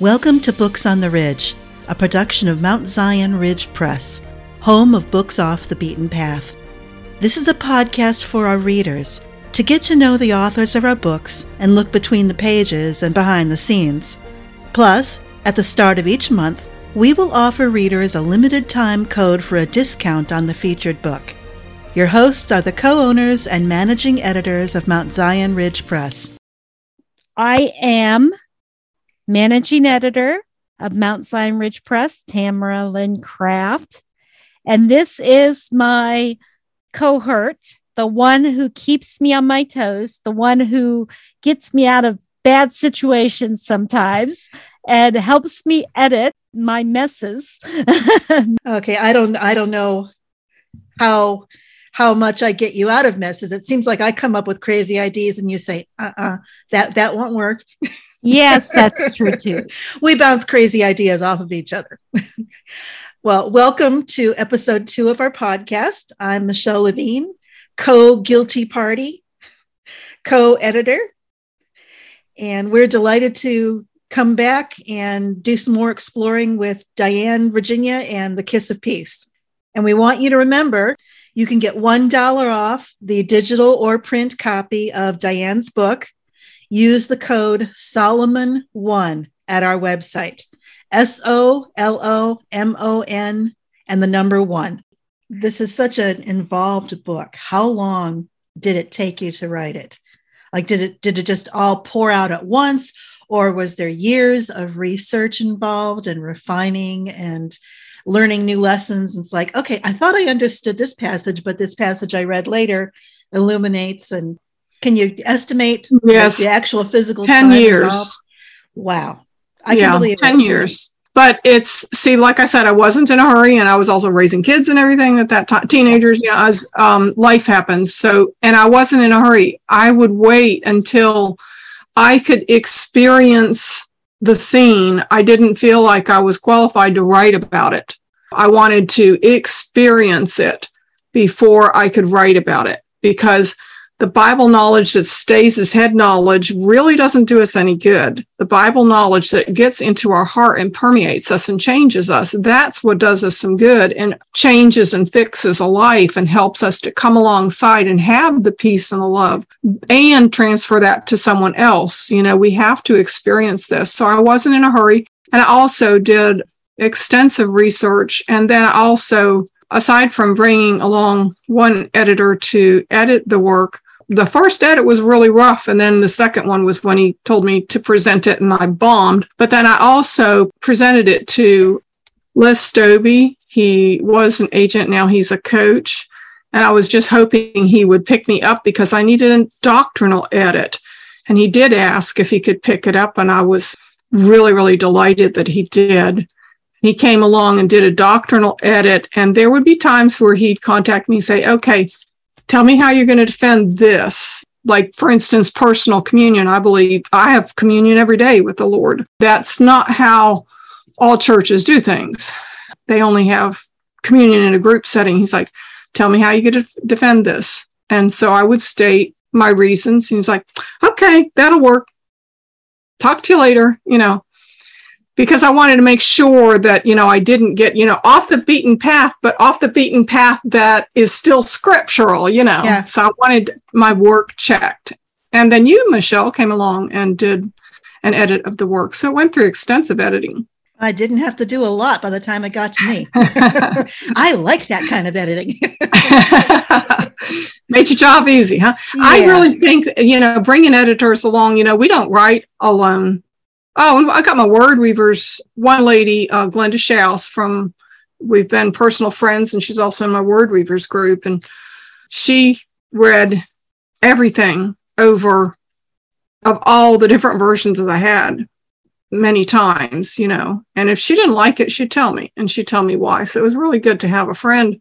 Welcome to Books on the Ridge, a production of Mount Zion Ridge Press, home of books off the beaten path. This is a podcast for our readers to get to know the authors of our books and look between the pages and behind the scenes. Plus, at the start of each month, we will offer readers a limited time code for a discount on the featured book. Your hosts are the co owners and managing editors of Mount Zion Ridge Press. I am managing editor of Mount Zion Ridge Press, Tamera Lynn Kraft. And this is my cohort, the one who keeps me on my toes, the one who gets me out of bad situations sometimes and helps me edit my messes. okay, I don't I don't know how how much I get you out of messes. It seems like I come up with crazy ideas and you say, uh-uh, that that won't work. yes, that's true too. we bounce crazy ideas off of each other. well, welcome to episode two of our podcast. I'm Michelle Levigne, co-guilty party, co-editor. And we're delighted to come back and do some more exploring with Diane Virginia and the Kiss of Peace. And we want you to remember you can get $1 off the digital or print copy of Diane's book. Use the code Solomon1 at our website S O L O M O N and the number one. This is such an involved book. How long did it take you to write it? Like, did it did it just all pour out at once, or was there years of research involved and refining and learning new lessons. And it's like, okay, I thought I understood this passage, but this passage I read later illuminates. And can you estimate yes. the actual physical 10 years? Wow. I yeah, 10 it. years. But it's, see, like I said, I wasn't in a hurry and I was also raising kids and everything at that time, teenagers, yeah, as um, life happens. So, and I wasn't in a hurry. I would wait until I could experience the scene, I didn't feel like I was qualified to write about it. I wanted to experience it before I could write about it because the Bible knowledge that stays as head knowledge really doesn't do us any good. The Bible knowledge that gets into our heart and permeates us and changes us, that's what does us some good and changes and fixes a life and helps us to come alongside and have the peace and the love and transfer that to someone else. You know, we have to experience this. So I wasn't in a hurry. And I also did extensive research. And then I also aside from bringing along one editor to edit the work, the first edit was really rough. And then the second one was when he told me to present it and I bombed. But then I also presented it to Les Stobbe. He was an agent. Now he's a coach. And I was just hoping he would pick me up because I needed a doctrinal edit. And he did ask if he could pick it up. And I was really, really delighted that he did. He came along and did a doctrinal edit. And there would be times where he'd contact me and say, okay, tell me how you're going to defend this. Like, for instance, personal communion. I believe I have communion every day with the Lord. That's not how all churches do things. They only have communion in a group setting. He's like, tell me how going to defend this. And so I would state my reasons. He was like, okay, that'll work. Talk to you later, you know because I wanted to make sure that, you know, I didn't get, you know, off the beaten path, but off the beaten path that is still scriptural, you know. Yeah. So I wanted my work checked. And then you, Michelle, came along and did an edit of the work. So it went through extensive editing. I didn't have to do a lot by the time it got to me. I like that kind of editing. Made your job easy, huh? Yeah. I really think, you know, bringing editors along, you know, we don't write alone. Oh, I got my word weavers. One lady, uh, Glenda Schaus from, we've been personal friends, and she's also in my word weavers group. And she read everything over of all the different versions that I had many times, you know. And if she didn't like it, she'd tell me and she'd tell me why. So it was really good to have a friend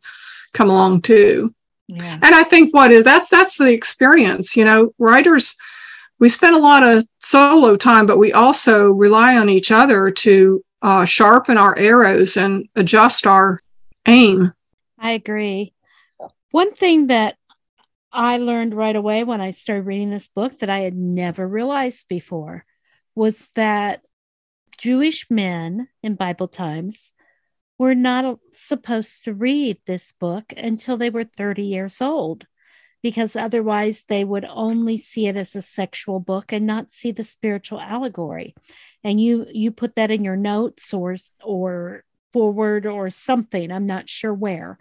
come along too. Yeah. And I think what is that's that's the experience, you know, writers we spend a lot of solo time, but we also rely on each other to uh, sharpen our arrows and adjust our aim. I agree. One thing that I learned right away when I started reading this book that I had never realized before was that Jewish men in Bible times were not supposed to read this book until they were 30 years old because otherwise they would only see it as a sexual book and not see the spiritual allegory. And you you put that in your notes or or forward or something i'm not sure where.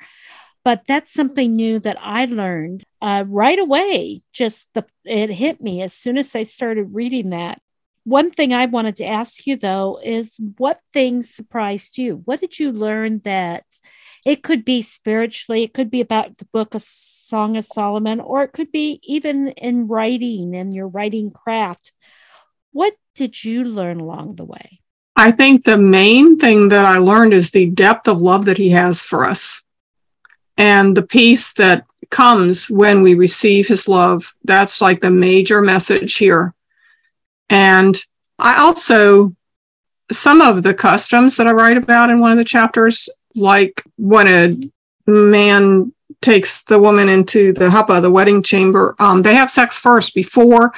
But that's something new that i learned uh, right away. Just the it hit me as soon as i started reading that one thing I wanted to ask you though is what things surprised you? What did you learn that it could be spiritually, it could be about the book of Song of Solomon, or it could be even in writing and your writing craft. What did you learn along the way? I think the main thing that I learned is the depth of love that he has for us and the peace that comes when we receive his love. That's like the major message here and I also, some of the customs that I write about in one of the chapters, like when a man takes the woman into the huppah, the wedding chamber, um, they have sex first before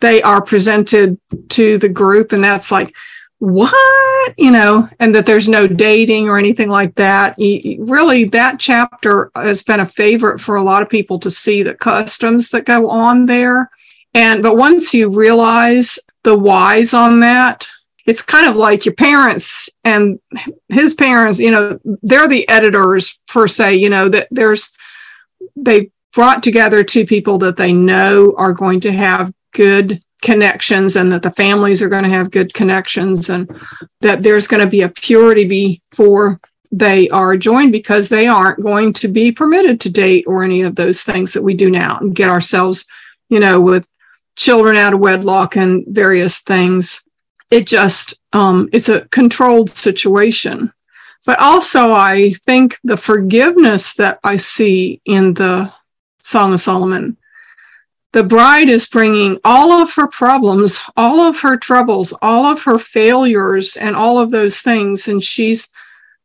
they are presented to the group. And that's like, what? You know, and that there's no dating or anything like that. really, that chapter has been a favorite for a lot of people to see the customs that go on there. And, but once you realize the whys on that. It's kind of like your parents and his parents, you know, they're the editors per se, you know, that there's, they brought together two people that they know are going to have good connections and that the families are going to have good connections and that there's going to be a purity before they are joined because they aren't going to be permitted to date or any of those things that we do now and get ourselves, you know, with children out of wedlock and various things. It just, um, it's a controlled situation. But also, I think the forgiveness that I see in the Song of Solomon, the bride is bringing all of her problems, all of her troubles, all of her failures, and all of those things. And she's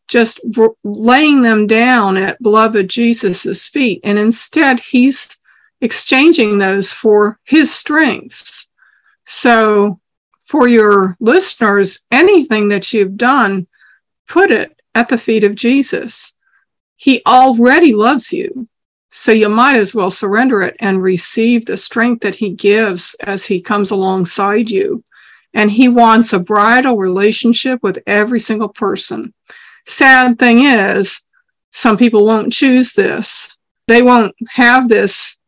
just laying them down at beloved Jesus's feet. And instead, he's exchanging those for his strengths. So, for your listeners, anything that you've done, put it at the feet of Jesus. He already loves you. So you might as well surrender it and receive the strength that he gives as he comes alongside you. And he wants a bridal relationship with every single person. Sad thing is, some people won't choose this. They won't have this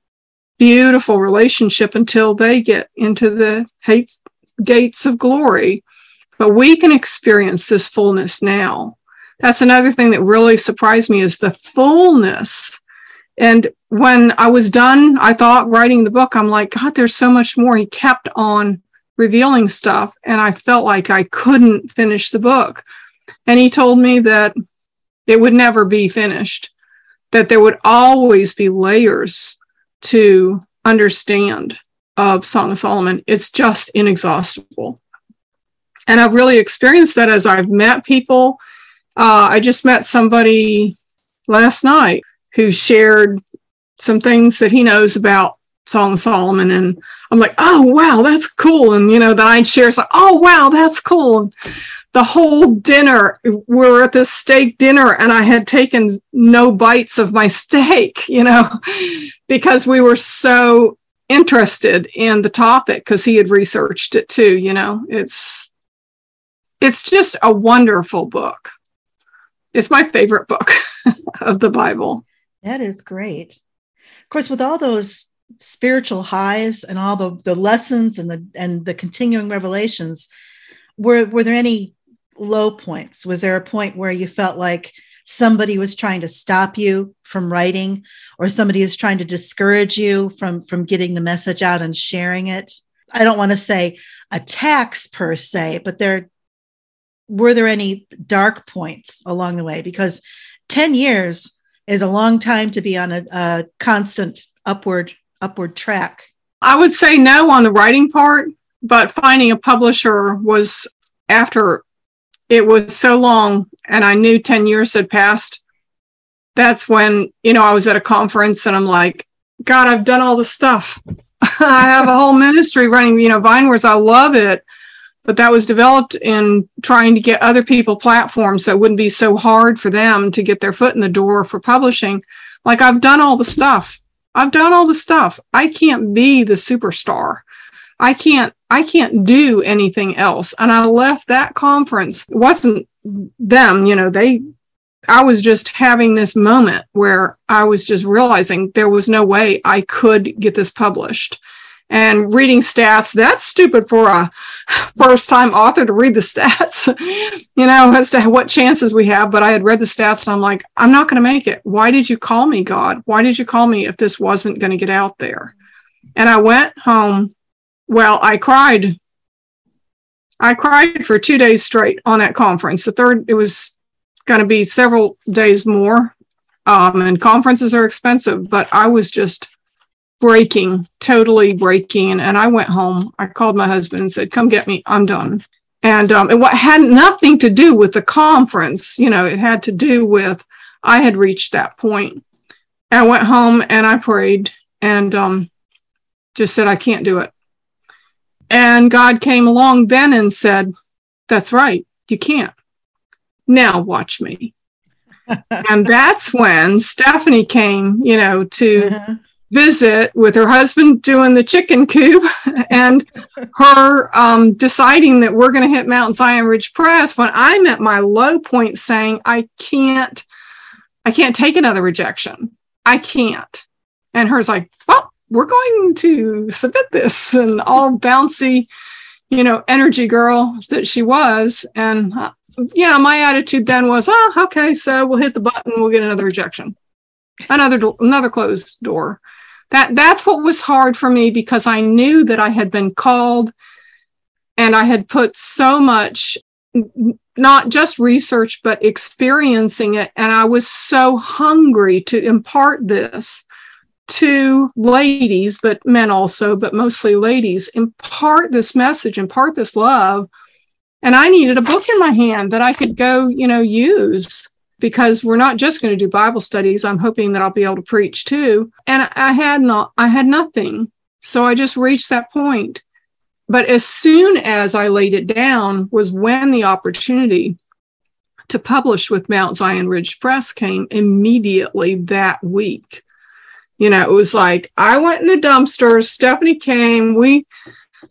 beautiful relationship until they get into the gates of glory. But we can experience this fullness now. That's another thing that really surprised me is the fullness. And when I was done, I thought writing the book, I'm like, God, there's so much more. He kept on revealing stuff, and I felt like I couldn't finish the book. And he told me that it would never be finished, that there would always be layers to understand of Song of Solomon. It's just inexhaustible. And I've really experienced that as I've met people. Uh, I just met somebody last night who shared some things that he knows about Song of Solomon. And I'm like, oh, wow, that's cool. And, you know, that I'd share, it's like, oh, wow, that's cool the whole dinner we were at this steak dinner and i had taken no bites of my steak you know because we were so interested in the topic because he had researched it too you know. It's it's just a wonderful book. It's my favorite book of the bible. That is great. Of course with all those spiritual highs and all the, the lessons and the and the continuing revelations were were there any low points? Was there a point where you felt like somebody was trying to stop you from writing or somebody is trying to discourage you from from getting the message out and sharing it? I don't want to say attacks per se, but there were there any dark points along the way because 10 years is a long time to be on a, a constant upward upward track. I would say no on the writing part, but finding a publisher was after it was so long and I knew 10 years had passed. That's when, you know, I was at a conference and I'm like, God, I've done all the stuff. I have a whole ministry running, you know, Vinewords. I love it. but that was developed in trying to get other people platforms so it wouldn't be so hard for them to get their foot in the door for publishing. Like I've done all the stuff. I've done all the stuff. I can't be the superstar. I can't I can't do anything else. And I left that conference. It wasn't them, you know, they I was just having this moment where I was just realizing there was no way I could get this published and reading stats that's stupid for a first time author to read the stats you know as to what chances we have but i had read the stats and i'm like i'm not going to make it why did you call me god why did you call me if this wasn't going to get out there and i went home well i cried i cried for two days straight on that conference the third it was going to be several days more um, and conferences are expensive but i was just breaking, totally breaking. And I went home. I called my husband and said, "Come get me. I'm done." And um, and what had nothing to do with the conference, you know, it had to do with I had reached that point. I went home and I prayed and um, just said, "I can't do it." And God came along then and said, "That's right, you can't." Now watch me. and that's when Stephanie came, you know, to uh-huh visit with her husband doing the chicken coop and her um, deciding that we're going to hit Mount Zion Ridge Press when I'm at my low point saying, I can't, I can't take another rejection. I can't. And her's like, well, we're going to submit this and all bouncy, you know, energy girl that she was. And, uh, yeah, my attitude then was, oh, okay, so we'll hit the button, we'll get another rejection, another, another closed door. That that's what was hard for me because I knew that I had been called and I had put so much not just research but experiencing it. And I was so hungry to impart this to ladies but men also but mostly ladies impart this message impart this love and I needed a book in my hand that I could go you know use because we're not just going to do Bible studies. I'm hoping that I'll be able to preach too. And I had not, I had nothing. So I just reached that point. But as soon as I laid it down was when the opportunity to publish with Mount Zion Ridge Press came immediately that week. You know, it was like I went in the dumpsters, Stephanie came, we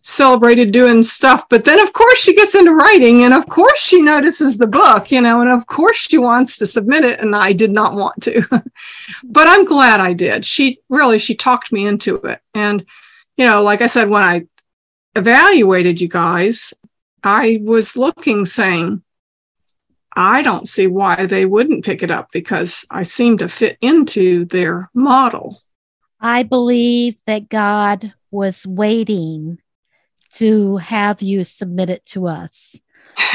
celebrated doing stuff. But then, of course, she gets into writing, and of course, she notices the book, you know, and of course, she wants to submit it. And I did not want to, but I'm glad I did. She really she talked me into it, and you know, like I said, when I evaluated you guys, I was looking, saying. I don't see why they wouldn't pick it up because I seem to fit into their model. I believe that God was waiting to have you submit it to us.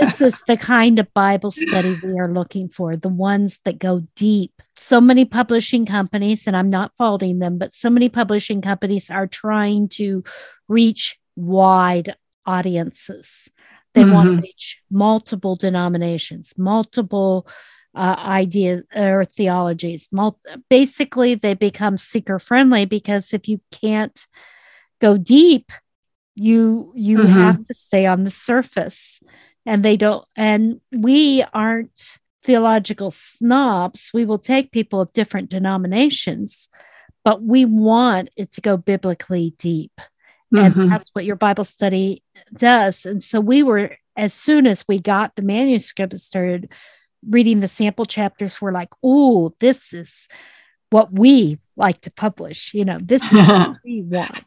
this is the kind of Bible study we are looking for, the ones that go deep. So many publishing companies, and I'm not faulting them, but so many publishing companies are trying to reach wide audiences. They mm-hmm. want to reach multiple denominations, multiple uh, ideas or theologies. Mul- basically, they become seeker friendly because if you can't go deep, you you mm-hmm. have to stay on the surface and they don't and we aren't theological snobs we will take people of different denominations but we want it to go biblically deep mm-hmm. and that's what your bible study does and so we were as soon as we got the manuscript and started reading the sample chapters we're like oh this is what we like to publish you know this is what we want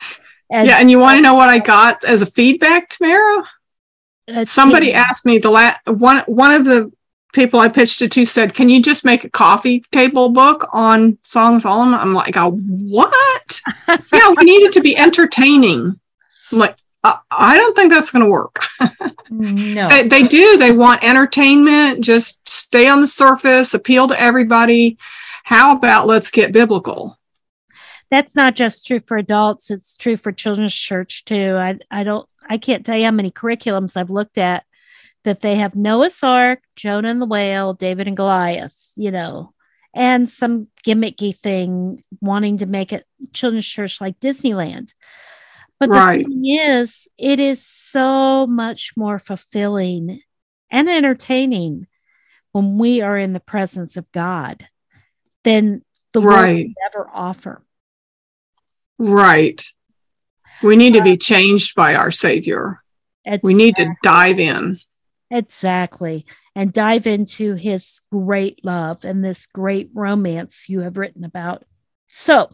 and yeah, and you want to know what I got as a feedback, Tamera? Somebody asked me the last one one of the people I pitched it to said, "Can you just make a coffee table book on Song of Solomon?" I'm like, oh, "What? yeah, we need it to be entertaining." I'm like, uh, I don't think that's going to work. no, they, they do. They want entertainment. Just stay on the surface, appeal to everybody. How about let's get biblical? that's not just true for adults it's true for children's church too i, I don't i can't tell you how many curriculums i've looked at that they have noah's ark jonah and the whale david and goliath you know and some gimmicky thing wanting to make it children's church like disneyland But Right. the thing is, it is so much more fulfilling and entertaining when we are in the presence of God than the world Right. would ever offer. Right. We need to be changed by our Savior. We need to dive in. Exactly. And dive into his great love and this great romance you have written about. So,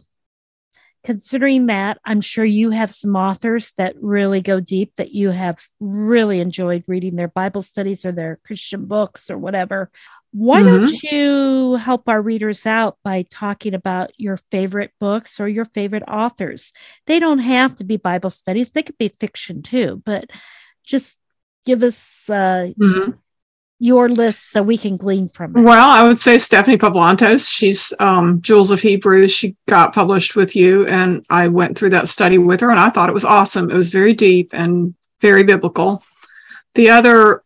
considering that, I'm sure you have some authors that really go deep that you have really enjoyed reading their Bible studies or their Christian books or whatever. Why don't mm-hmm. you help our readers out by talking about your favorite books or your favorite authors? They don't have to be Bible studies, they could be fiction too, but just give us uh, Mhm. your list so we can glean from it. Well, I would say Stephanie Pavlantos. She's um, Jewels of Hebrews. She got published with you, and I went through that study with her, and I thought it was awesome. It was very deep and very biblical. The other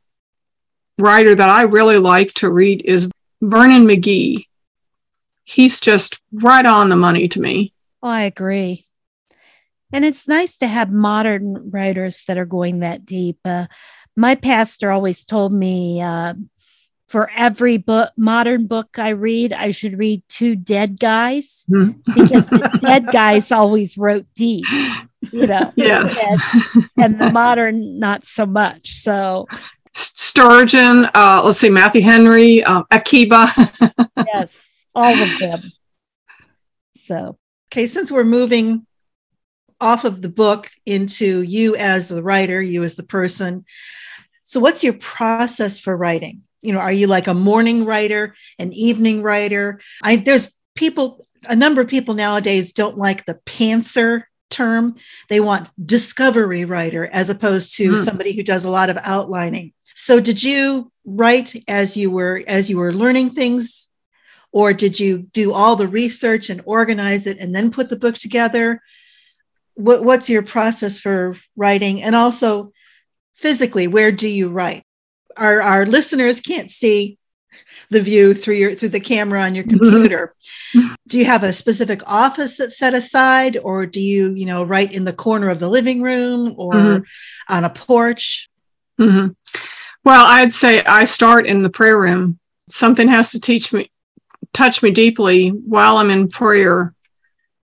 writer that I really like to read is Vernon McGee. He's just right on the money to me. Oh, I agree. And it's nice to have modern writers that are going that deep. Uh, my pastor always told me uh, for every book, modern book I read, I should read two dead guys because the dead guys always wrote deep, you know. Yes. And, and the modern, not so much. So, Spurgeon, uh, let's see, Matthew Henry, uh, Akiba. yes, all of them. So, Okay, since we're moving off of the book into you as the writer, you as the person. So, what's your process for writing? You know, are you like a morning writer, an evening writer? I there's people, a number of people nowadays don't like the pantser term. They want discovery writer as opposed to Hmm. somebody who does a lot of outlining. So, did you write as you were as you were learning things or did you do all the research and organize it and then put the book together what, what's your process for writing? And also physically where do you write? Our, our listeners can't see the view through your through the camera on your computer. Do you have a specific office that's set aside or do you you know write in the corner of the living room or Mhm. on a porch? Hmm Well, I'd say I start in the prayer room. Something has to teach me, touch me deeply while I'm in prayer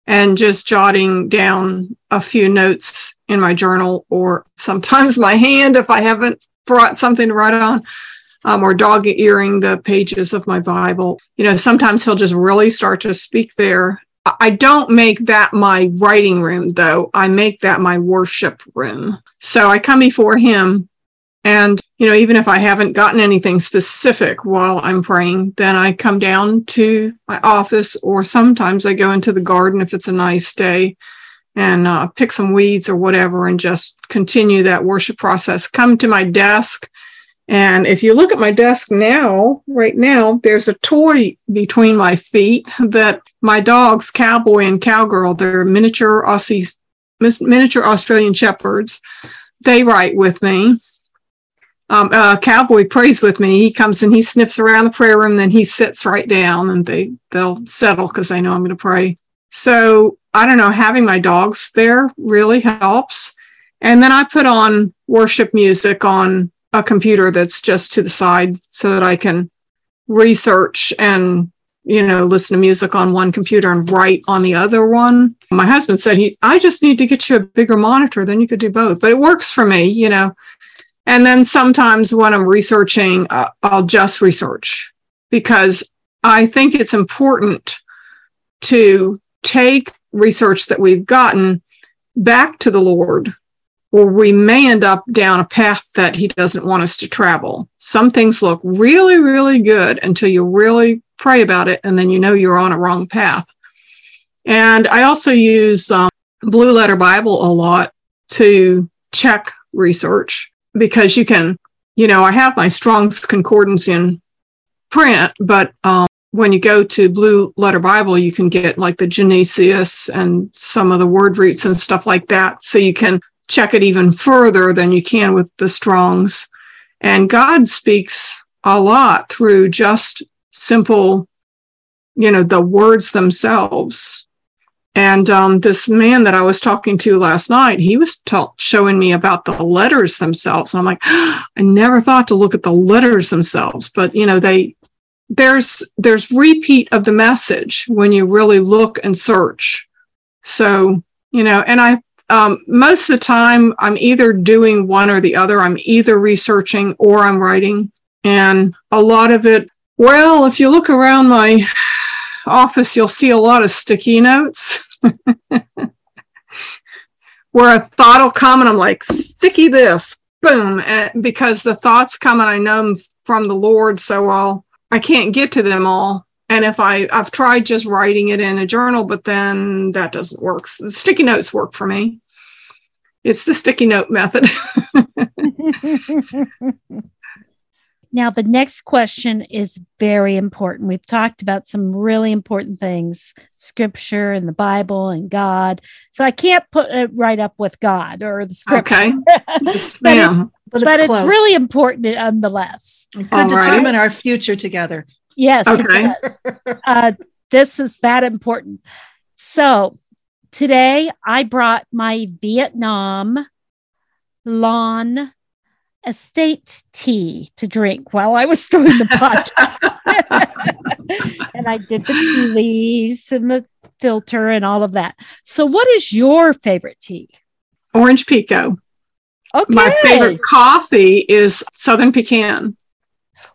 and just jotting down a few notes in my journal or sometimes my hand if I haven't brought something to write on. Um, or dog earing the pages of my Bible. You know, sometimes he'll just really start to speak there. I- don't make that my writing room, though. I make that my worship room. So I come before him and, you know, even if I haven't gotten anything specific while I'm praying, then I come down to my office or sometimes I go into the garden if it's a nice day and uh, pick some weeds or whatever and just continue that worship process. Come to my desk. And if you look at my desk now, right now, there's a toy between my feet that my dogs, Cowboy and Cowgirl, they're miniature Aussies, miniature Australian Shepherds. They write with me um, uh, cowboy prays with me. He comes and he sniffs around the prayer room, then he sits right down, and they they'll settle because they know I'm going to pray. So I don't know, having my dogs there really helps. And then I put on worship music on a computer that's just to the side so that I can research and you know listen to music on one computer and write on the other one. My husband said he I just need to get you a bigger monitor, then you could do both. But it works for me, you know. And then sometimes when I'm researching, uh, I'll just research because I think it's important to take research that we've gotten back to the Lord, or we may end up down a path that He doesn't want us to travel. Some things look really, really good until you really pray about it, and then you know you're on a wrong path. And I also use um, Blue Letter Bible a lot to check research because you can, you know, I have my Strong's Concordance in print, but um, when you go to Blue Letter Bible, you can get like the Gesenius and some of the word roots and stuff like that. So you can check it even further than you can with the Strong's. And God speaks a lot through just simple, you know, the words themselves. And um, this man that I was talking to last night, he was ta- showing me about the letters themselves. And I'm like, I never thought to look at the letters themselves, but you know, they there's there's repeat of the message when you really look and search. So you know, and I um, most of the time I'm either doing one or the other. I'm either researching or I'm writing, and a lot of it. Well, if you look around my office, you'll see a lot of sticky notes. Where a thought will come and I'm like, sticky this, boom, and because the thoughts come and I know them from the Lord, so I'll I can't get to them all. And if I I've tried just writing it in a journal, but then that doesn't work. So sticky notes work for me. It's the sticky note method. Now, the next question is very important. We've talked about some really important things scripture and the Bible and God. So I can't put it right up with God or the scripture. Okay. Yes, but, it- But it's, but it's really important nonetheless. It could All right. determine our future together. Yes, Okay. uh, this is that important. So today I brought my Vietnam lawn estate tea to drink while I was still in the podcast. and I did the tea leaves and the filter and all of that. So, what is your favorite tea? Orange Pekoe. Okay. My favorite coffee is Southern Pecan.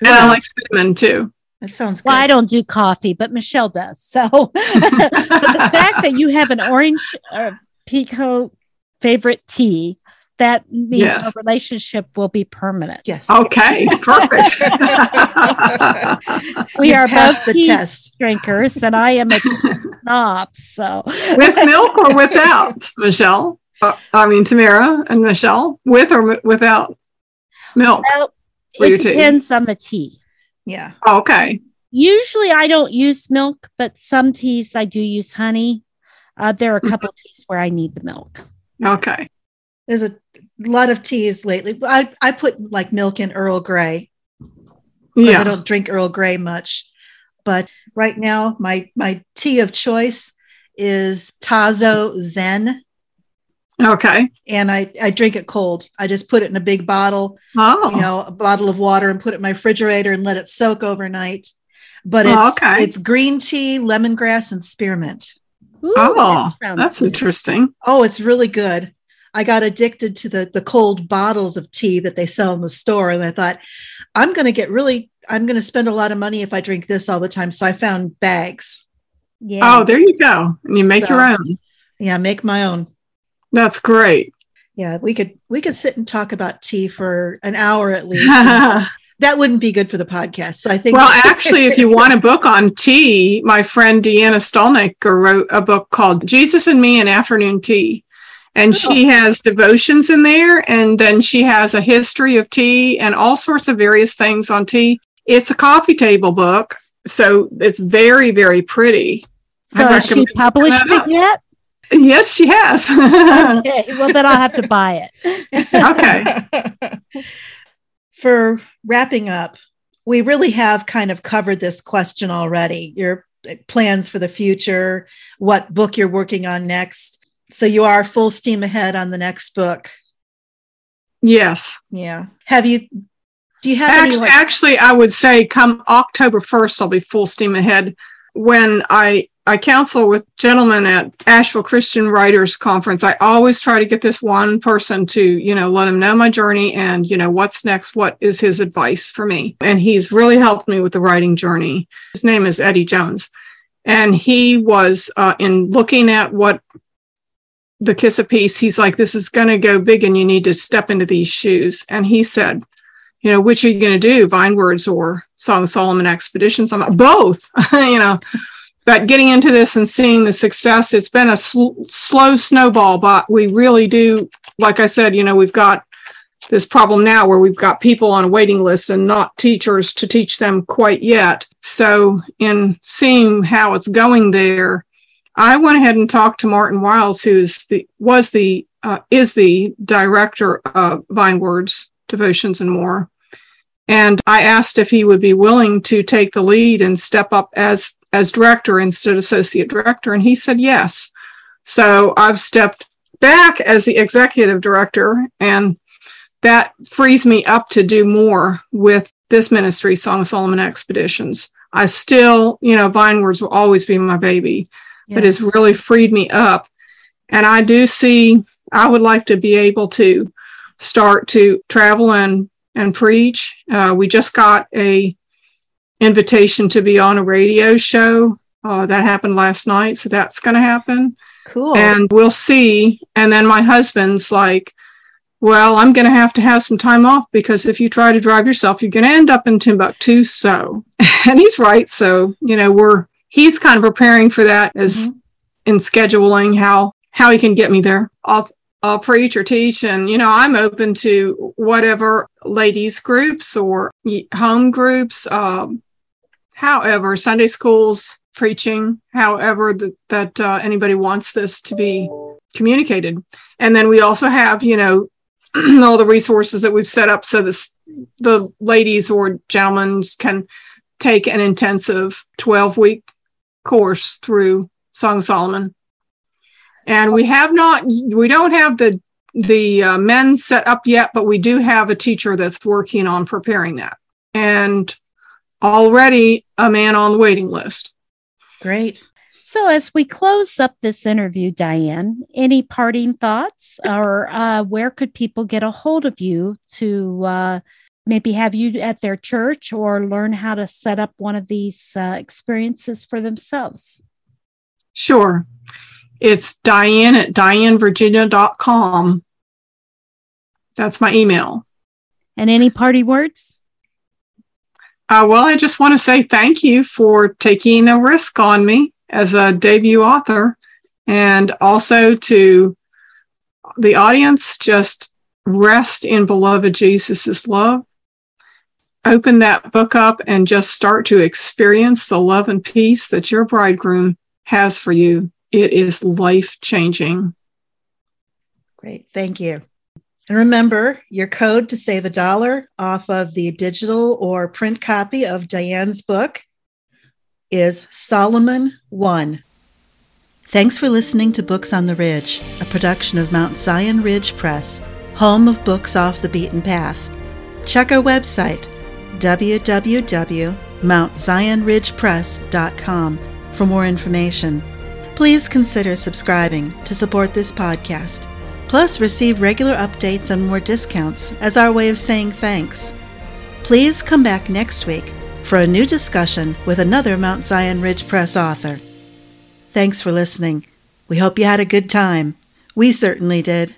And I like cinnamon too. That sounds good. Well, I don't do coffee, but Michelle does. So the fact that you have an orange uh, pekoe favorite tea, that means Yes. our relationship will be permanent. yes. Okay, perfect. We You are passed both the tea test. drinkers, and I am a snob. So with milk or without, Michelle? Uh, I mean, Tamera and Michelle, with or mi- without milk? well, For your it tea. depends on the tea. Yeah. Oh, okay. Usually, I don't use milk, but some teas I do use honey. Uh, there are a couple teas where I need the milk. Okay. There's a lot of teas lately. I, I put like milk in Earl Grey. 'cause I don't drink Earl Grey much. But right now, my my tea of choice is Tazo Zen, Okay. and I I drink it cold. I just put it in a big bottle, Oh. you know, a bottle of water, and put it in my refrigerator and let it soak overnight. But it's Oh, okay. it's green tea, lemongrass, and spearmint. Ooh, oh, that that's good. interesting. Oh, it's really good. I got addicted to the the cold bottles of tea that they sell in the store, and I thought, I'm going to get really, I'm going to spend a lot of money if I drink this all the time. So I found bags. Yeah. Oh, there you go. And you make your own. Yeah, make my own. That's great. Yeah, we could we could sit and talk about tea for an hour at least. that wouldn't be good for the podcast. So I think. Well, actually, if you want a book on tea, my friend Deanna Stolnicker wrote a book called Jesus and Me and Afternoon Tea. And oh. she has devotions in there, and then she has a history of tea and all sorts of various things on tea. It's a coffee table book, so it's very, very pretty. so I has she published it yet? Yes, she has. Okay. Well, then I'll have to buy it. Okay. for wrapping up, we really have kind of covered this question already. Your plans for the future, what book you're working on next. So you are full steam ahead on the next book. yes. Yeah. Have you? Do you have any? Actually, Like, actually, I would say come October 1st, I'll be full steam ahead. When I, I counsel with gentlemen at Asheville Christian Writers Conference, I always try to get this one person to, you know, let him know my journey and, you know, what's next, what is his advice for me. And he's really helped me with the writing journey. His name is Eddie Jones. And he was uh, in looking at what the kiss a peace, he's like, this is going to go big and you need to step into these shoes. And he said, you know, which are you going to do, Vine Words or Song of Solomon Expeditions? I'm like, both, you know. But getting into this and seeing the success, it's been a sl- slow snowball, but we really do, like I said, you know, we've got this problem now where we've got people on a waiting list and not teachers to teach them quite yet. So, in seeing how it's going there, I went ahead and talked to Martin Wiles, who's the was the uh, is the director of Vine Words Devotions and More. And I asked if he would be willing to take the lead and step up as as director instead of associate director, and he said yes. So I've stepped back as the executive director, and that frees me up to do more with this ministry, Song of Solomon Expeditions. I still, you know, Vinewords will always be my baby, yes. but it's really freed me up. And I do see, I would like to be able to start to travel and, and preach. Uh, we just got a invitation to be on a radio show. Uh, that happened last night. So that's going to happen. Cool. And we'll see. And then my husband's like, well, I'm going to have to have some time off because if you try to drive yourself, you're going to end up in Timbuktu. So, and he's right. So, you know, we're, he's kind of preparing for that as mm-hmm. in scheduling how, how he can get me there. I'll, I'll preach or teach. And, you know, I'm open to whatever ladies groups or home groups. Um, however, Sunday schools, preaching, however that, that uh, anybody wants this to be communicated. And then we also have, you know, all the resources that we've set up so this the ladies or gentlemen can take an intensive 12 week course through Song of Solomon. And we have not, we don't have the the uh, men set up yet, but we do have a teacher that's working on preparing that. And already a man on the waiting list. Great. So, as we close up this interview, Diane, any parting thoughts, or uh, where could people get a hold of you to uh, maybe have you at their church or learn how to set up one of these uh, experiences for themselves? Sure. It's Diane at DianeVirginia.com. That's my email. And any party words? Uh, well, I just want to say thank you for taking a risk on me as a debut author and also to the audience just rest in beloved Jesus' love. Open that book up and just start to experience the love and peace that your bridegroom has for you. It is life changing. Great. Thank you. And remember, your code to save a dollar off of the digital or print copy of Diane's book is Solomon 1. Thanks for listening to Books on the Ridge, a production of Mount Zion Ridge Press, home of books off the beaten path. Check our website, www.mountzionridgepress.com, for more information. Please consider subscribing to support this podcast. Plus, receive regular updates and more discounts as our way of saying thanks. Please come back next week for a new discussion with another Mount Zion Ridge Press author. Thanks for listening. We hope you had a good time. We certainly did.